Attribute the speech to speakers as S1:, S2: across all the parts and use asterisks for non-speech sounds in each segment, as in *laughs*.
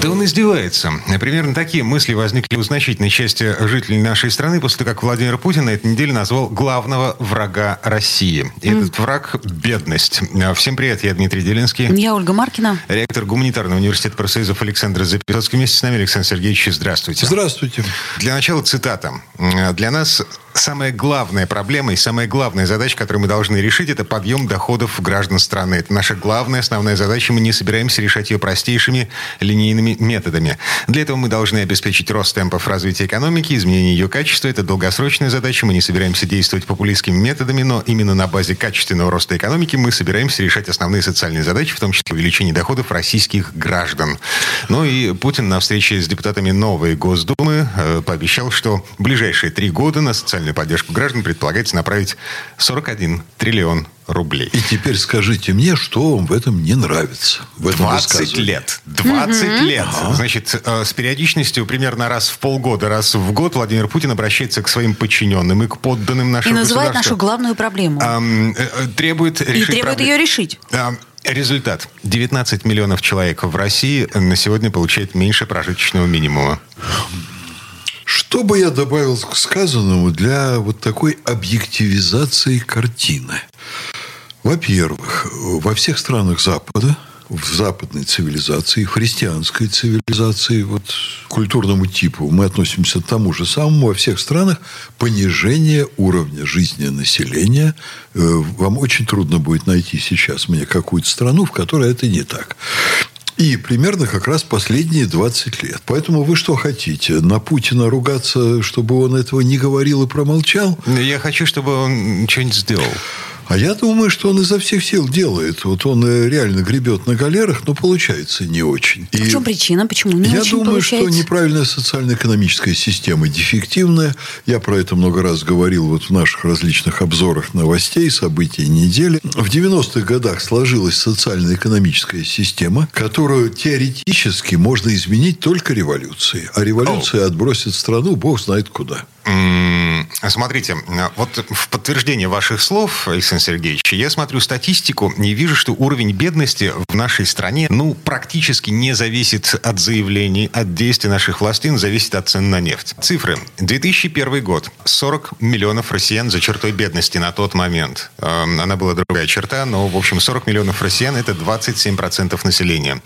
S1: Да он издевается. Примерно такие мысли возникли у значительной части жителей нашей страны после того, как Владимир Путин на этой неделе назвал главного врага России. И mm. этот враг – бедность. Всем привет, я Дмитрий Делинский.
S2: Я Ольга Маркина.
S1: Ректор Гуманитарного университета профсоюзов Александр Записоцкий. Вместе с нами Александр Сергеевич, здравствуйте.
S3: Здравствуйте.
S1: Для начала цитата. Для нас самая главная проблема и самая главная задача, которую мы должны решить, это подъем доходов граждан страны. Это наша главная, основная задача. Мы не собираемся решать ее простейшими линейными методами. Для этого мы должны обеспечить рост темпов развития экономики, изменение ее качества. Это долгосрочная задача. Мы не собираемся действовать популистскими методами, но именно на базе качественного роста экономики мы собираемся решать основные социальные задачи, в том числе увеличение доходов российских граждан. Ну и Путин на встрече с депутатами новой Госдумы э, пообещал, что в ближайшие три года на социальные социальную поддержку граждан предполагается направить 41 триллион рублей.
S3: И теперь скажите мне, что вам в этом не нравится? В этом
S1: 20 лет. 20 угу. лет. Ага. Значит, э, с периодичностью примерно раз в полгода, раз в год Владимир Путин обращается к своим подчиненным и к подданным нашего
S2: И называет нашу главную проблему.
S1: Эм, э, требует решить
S2: И требует проблем. ее решить.
S1: Эм, Результат. 19 миллионов человек в России на сегодня получает меньше прожиточного минимума.
S3: Что бы я добавил к сказанному для вот такой объективизации картины? Во-первых, во всех странах Запада, в западной цивилизации, в христианской цивилизации, вот культурному типу, мы относимся к тому же самому во всех странах, понижение уровня жизни населения. Э, вам очень трудно будет найти сейчас мне какую-то страну, в которой это не так. И примерно как раз последние 20 лет. Поэтому вы что хотите? На Путина ругаться, чтобы он этого не говорил и промолчал?
S1: Я хочу, чтобы он что-нибудь сделал.
S3: А я думаю, что он изо всех сил делает. Вот он э, реально гребет на галерах, но получается не очень.
S2: И в чем причина? Почему не
S3: я
S2: очень
S3: думаю,
S2: получается?
S3: что неправильная социально-экономическая система дефективная. Я про это много раз говорил вот в наших различных обзорах новостей, событий недели. В 90-х годах сложилась социально-экономическая система, которую теоретически можно изменить только революцией. А революция oh. отбросит страну бог знает куда.
S1: Смотрите, вот в подтверждение ваших слов, Александр Сергеевич, я смотрю статистику и вижу, что уровень бедности в нашей стране, ну, практически не зависит от заявлений, от действий наших властей, но зависит от цен на нефть. Цифры. 2001 год. 40 миллионов россиян за чертой бедности на тот момент. Эм, она была другая черта, но, в общем, 40 миллионов россиян – это 27% населения.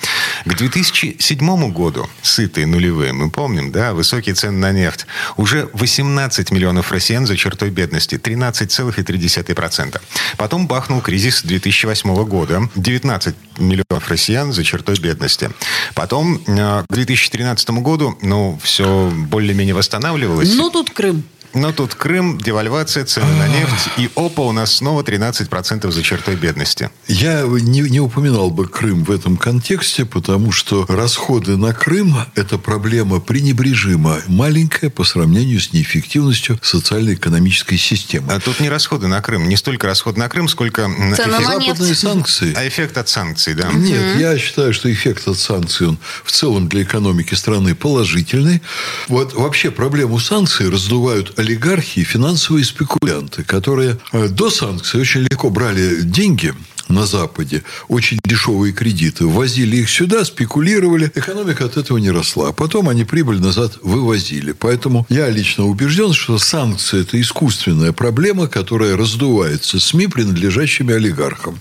S1: К 2007 году, сытые нулевые, мы помним, да, высокие цены на нефть, уже 18 17 миллионов россиян за чертой бедности, 13,3%. Потом бахнул кризис 2008 года, 19 миллионов россиян за чертой бедности. Потом э, к 2013 году, ну, все более-менее восстанавливалось.
S2: Ну, тут Крым.
S1: Но тут Крым, девальвация, цены на нефть, и опа, у нас снова 13% за чертой бедности.
S3: Я не, не упоминал бы Крым в этом контексте, потому что расходы на Крым – это проблема пренебрежимо маленькая по сравнению с неэффективностью социально-экономической системы.
S1: А тут не расходы на Крым, не столько расходы на Крым, сколько
S2: Цена
S3: эффект... западные санкции.
S1: А эффект от санкций, да?
S3: Нет, mm-hmm. я считаю, что эффект от санкций, он в целом для экономики страны положительный. Вот вообще проблему санкций раздувают олигархи и финансовые спекулянты, которые э, до санкций очень легко брали деньги на Западе очень дешевые кредиты, возили их сюда, спекулировали, экономика от этого не росла. А потом они прибыль назад вывозили. Поэтому я лично убежден, что санкции – это искусственная проблема, которая раздувается СМИ, принадлежащими олигархам.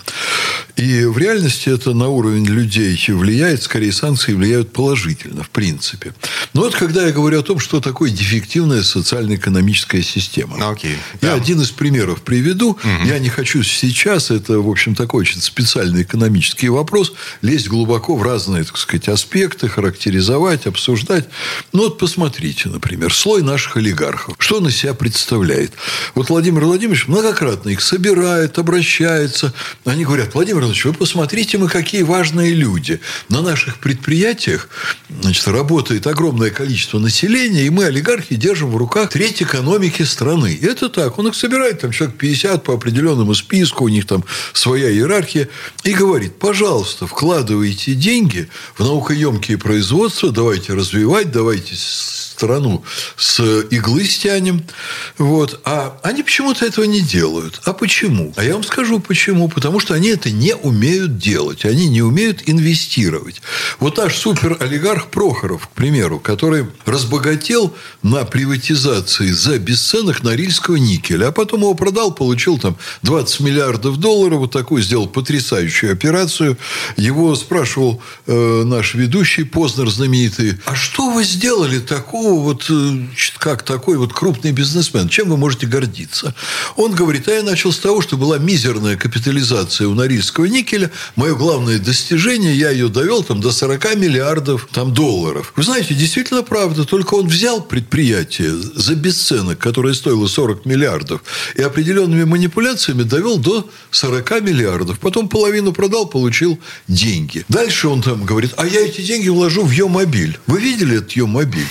S3: И в реальности это на уровень людей влияет, скорее санкции влияют положительно, в принципе. Но вот когда я говорю о том, что такое дефективная социально-экономическая система.
S1: Okay.
S3: Я yeah. один из примеров приведу. Угу. Я не хочу сейчас, это, в общем, такой очень специальный экономический вопрос, лезть глубоко в разные, так сказать, аспекты, характеризовать, обсуждать. Ну, вот посмотрите, например, слой наших олигархов. Что он из себя представляет? Вот Владимир Владимирович многократно их собирает, обращается. Они говорят, Владимир Иванович, вы посмотрите, мы какие важные люди. На наших предприятиях значит, работает огромное количество населения, и мы, олигархи, держим в руках треть экономики страны. Это так. Он их собирает, там человек 50 по определенному списку, у них там своя иерархия, и говорит, пожалуйста, вкладывайте деньги в наукоемкие производства, давайте развивать, давайте страну с иглы стянем. Вот. А они почему-то этого не делают. А почему? А я вам скажу почему. Потому что они это не умеют делать. Они не умеют инвестировать. Вот наш суперолигарх Прохоров, к примеру, который разбогател на приватизации за бесценок норильского никеля, а потом его продал, получил там 20 миллиардов долларов, вот такую сделал потрясающую операцию. Его спрашивал э, наш ведущий Познер знаменитый, а что вы сделали такого вот, э, как такой вот крупный бизнесмен, чем вы можете гордиться? Он говорит, а я начал с того, что была мизерная капитализация у Норильского никеля. Мое главное достижение, я ее довел там, до 40 миллиардов там, долларов. Вы знаете, действительно правда. Только он взял предприятие за бесценок, которое стоило 40 миллиардов, и определенными манипуляциями довел до 40 миллиардов. Потом половину продал, получил деньги. Дальше он там говорит, а я эти деньги вложу в Йо-мобиль. Вы видели этот Йо-мобиль?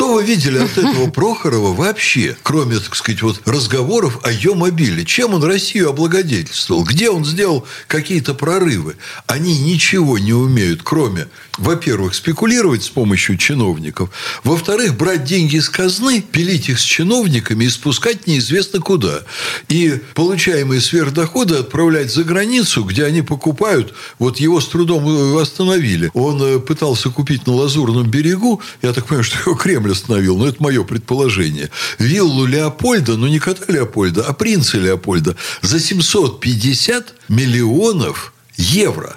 S3: Что вы видели от этого Прохорова вообще, кроме, так сказать, вот разговоров о ее мобиле? Чем он Россию облагодетельствовал? Где он сделал какие-то прорывы? Они ничего не умеют, кроме, во-первых, спекулировать с помощью чиновников, во-вторых, брать деньги из казны, пилить их с чиновниками и спускать неизвестно куда. И получаемые сверхдоходы отправлять за границу, где они покупают, вот его с трудом остановили. Он э, пытался купить на Лазурном берегу, я так понимаю, что его Кремль Кремль остановил, но это мое предположение, виллу Леопольда, ну не кота Леопольда, а принца Леопольда за 750 миллионов евро.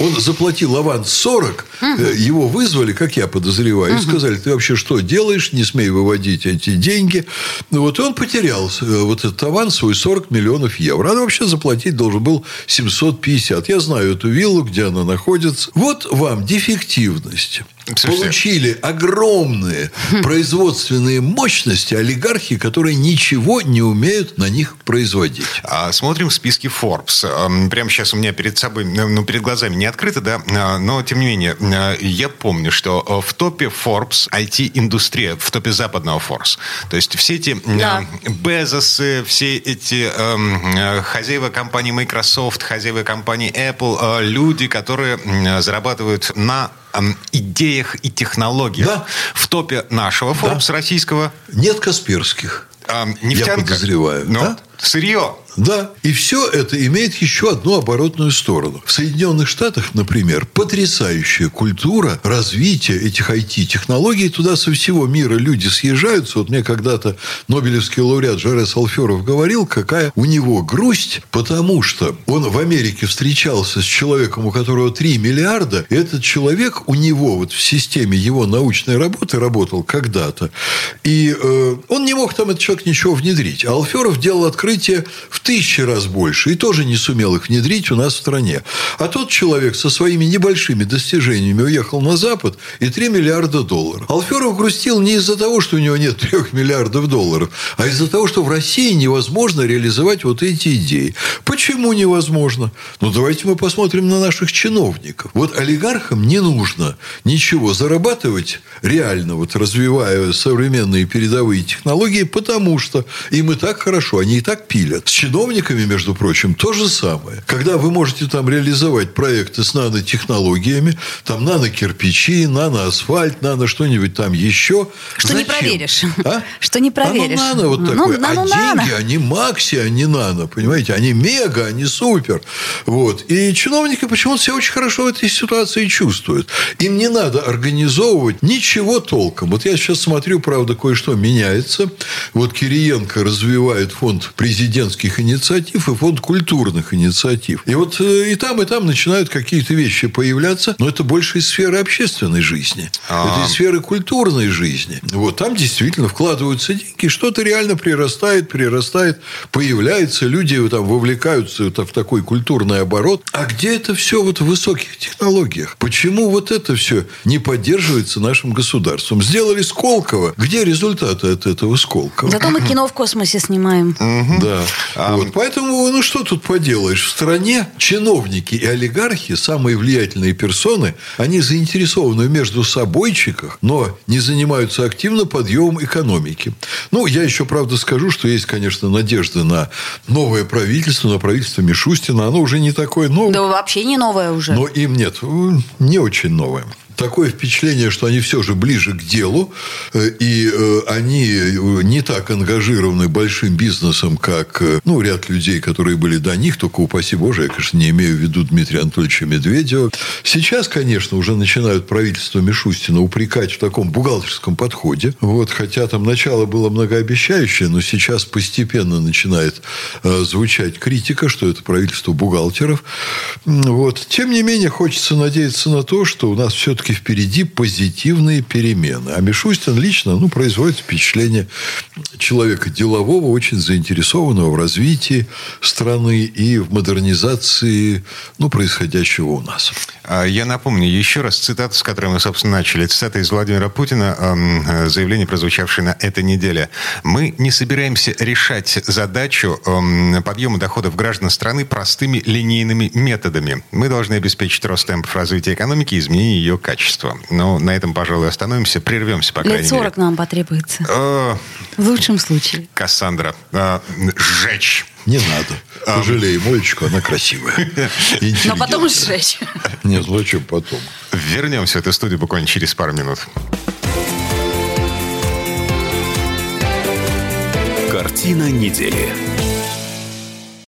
S3: Он заплатил аванс 40, угу. его вызвали, как я подозреваю, угу. и сказали, ты вообще что делаешь, не смей выводить эти деньги. Вот и он потерял э, вот этот аванс свой 40 миллионов евро. А вообще заплатить должен был 750. Я знаю эту виллу, где она находится. Вот вам дефективность. Слушайте. получили огромные производственные мощности олигархи, которые ничего не умеют на них производить.
S1: А, смотрим в списке Forbes. Прямо сейчас у меня перед собой, ну, перед глазами не открыто, да, а, но тем не менее, а, я помню, что в топе Forbes IT-индустрия, в топе западного Forbes. То есть все эти да. Безосы, все эти э, хозяева компании Microsoft, хозяева компании Apple, люди, которые зарабатывают на идеях и технологиях. Да. В топе нашего Forbes да. российского...
S3: Нет Касперских. А, нефтянка. Я подозреваю.
S1: Но да? Сырье.
S3: Да. И все это имеет еще одну оборотную сторону. В Соединенных Штатах, например, потрясающая культура развития этих IT-технологий. Туда со всего мира люди съезжаются. Вот мне когда-то Нобелевский лауреат Жарес Алферов говорил, какая у него грусть, потому что он в Америке встречался с человеком, у которого 3 миллиарда. И этот человек у него вот в системе его научной работы работал когда-то. И э, он не мог там, этот человек, ничего внедрить. А Алферов делал открытие в тысячи раз больше и тоже не сумел их внедрить у нас в стране. А тот человек со своими небольшими достижениями уехал на Запад и 3 миллиарда долларов. Алферов грустил не из-за того, что у него нет *laughs* 3 миллиардов долларов, а из-за того, что в России невозможно реализовать вот эти идеи. Почему невозможно? Ну, давайте мы посмотрим на наших чиновников. Вот олигархам не нужно ничего зарабатывать реально, вот развивая современные передовые технологии, потому что им и так хорошо, они и так пилят. С чиновниками, между прочим, то же самое. Когда вы можете там реализовать проекты с нанотехнологиями, там нано-кирпичи, нано-асфальт, нано что-нибудь там еще.
S2: Что Зачем? не проверишь.
S3: А? *laughs*
S2: Что не проверишь.
S3: Оно нано вот ну, такое. Нано, а нано. деньги, они макси, они нано. Понимаете? Они мега, они супер. Вот. И чиновники почему-то себя очень хорошо в этой ситуации чувствуют. Им не надо организовывать ничего толком. Вот я сейчас смотрю, правда, кое-что меняется. Вот Кириенко развивает фонд президентских инициатив и фонд культурных инициатив. И вот э, и там, и там начинают какие-то вещи появляться, но это больше из сферы общественной жизни. А-а-а. Это из сферы культурной жизни. Вот там действительно вкладываются деньги, что-то реально прирастает, прирастает, появляется, люди там вовлекаются в такой культурный оборот. А где это все вот в высоких технологиях? Почему вот это все не поддерживается нашим государством? Сделали Сколково. Где результаты от этого Сколково?
S2: Зато мы *clears throat* кино в космосе снимаем.
S3: Угу. Да. А, вот. Поэтому, ну что тут поделаешь? В стране чиновники и олигархи, самые влиятельные персоны, они заинтересованы в между собойчиках, но не занимаются активно подъемом экономики. Ну, я еще, правда, скажу, что есть, конечно, надежда на новое правительство, на правительство Мишустина. Оно уже не такое новое.
S2: Да вообще не новое уже.
S3: Но им нет, не очень новое такое впечатление, что они все же ближе к делу, э, и э, они э, не так ангажированы большим бизнесом, как ну, ряд людей, которые были до них, только упаси Боже, я, конечно, не имею в виду Дмитрия Анатольевича Медведева. Сейчас, конечно, уже начинают правительство Мишустина упрекать в таком бухгалтерском подходе. Вот, хотя там начало было многообещающее, но сейчас постепенно начинает звучать критика, что это правительство бухгалтеров. Вот. Тем не менее, хочется надеяться на то, что у нас все-таки все-таки впереди позитивные перемены. А Мишустин лично ну, производит впечатление человека делового, очень заинтересованного в развитии страны и в модернизации ну, происходящего у нас.
S1: А, я напомню еще раз цитату, с которой мы, собственно, начали. Цитата из Владимира Путина, э, заявление, прозвучавшее на этой неделе. «Мы не собираемся решать задачу подъема доходов граждан страны простыми линейными методами. Мы должны обеспечить рост темпов развития экономики и изменение ее качества. Но на этом, пожалуй, остановимся. Прервемся, по крайней
S2: Лет 40
S1: мере.
S2: нам потребуется. Э, В лучшем случае.
S1: Кассандра, э, сжечь.
S3: Не надо. А. Пожалей Молечку, она красивая. *laughs*
S2: Но потом сжечь.
S3: Нет, зачем потом?
S1: Вернемся в эту студию буквально через пару минут.
S4: Картина недели.